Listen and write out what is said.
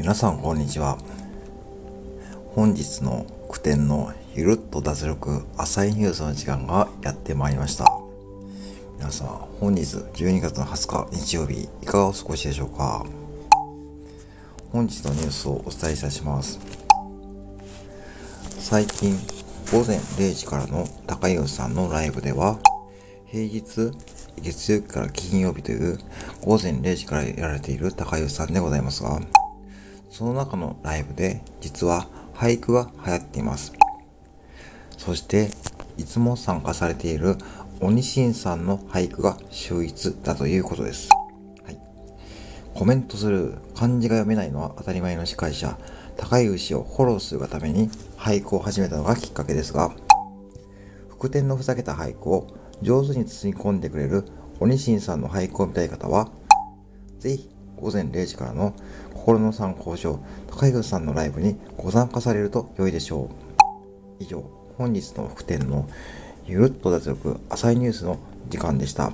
皆さんこんにちは。本日の句点のゆるっと脱力浅いニュースの時間がやってまいりました。皆さん本日12月の20日日曜日いかがお過ごしでしょうか？本日のニュースをお伝えいたします。最近午前0時からの高湯さんのライブでは平日月曜日から金曜日という午前0時からやられている高湯さんでございますがその中のライブで実は俳句が流行っています。そして、いつも参加されている鬼神さんの俳句が秀逸だということです。はい。コメントする漢字が読めないのは当たり前の司会者、高い牛をフォローするがために俳句を始めたのがきっかけですが、副点のふざけた俳句を上手に包み込んでくれる鬼神さんの俳句を見たい方は、ぜひ午前0時からの心の参考書、高井さんのライブにご参加されると良いでしょう。以上、本日の副展のゆるっと脱力浅いニュースの時間でした。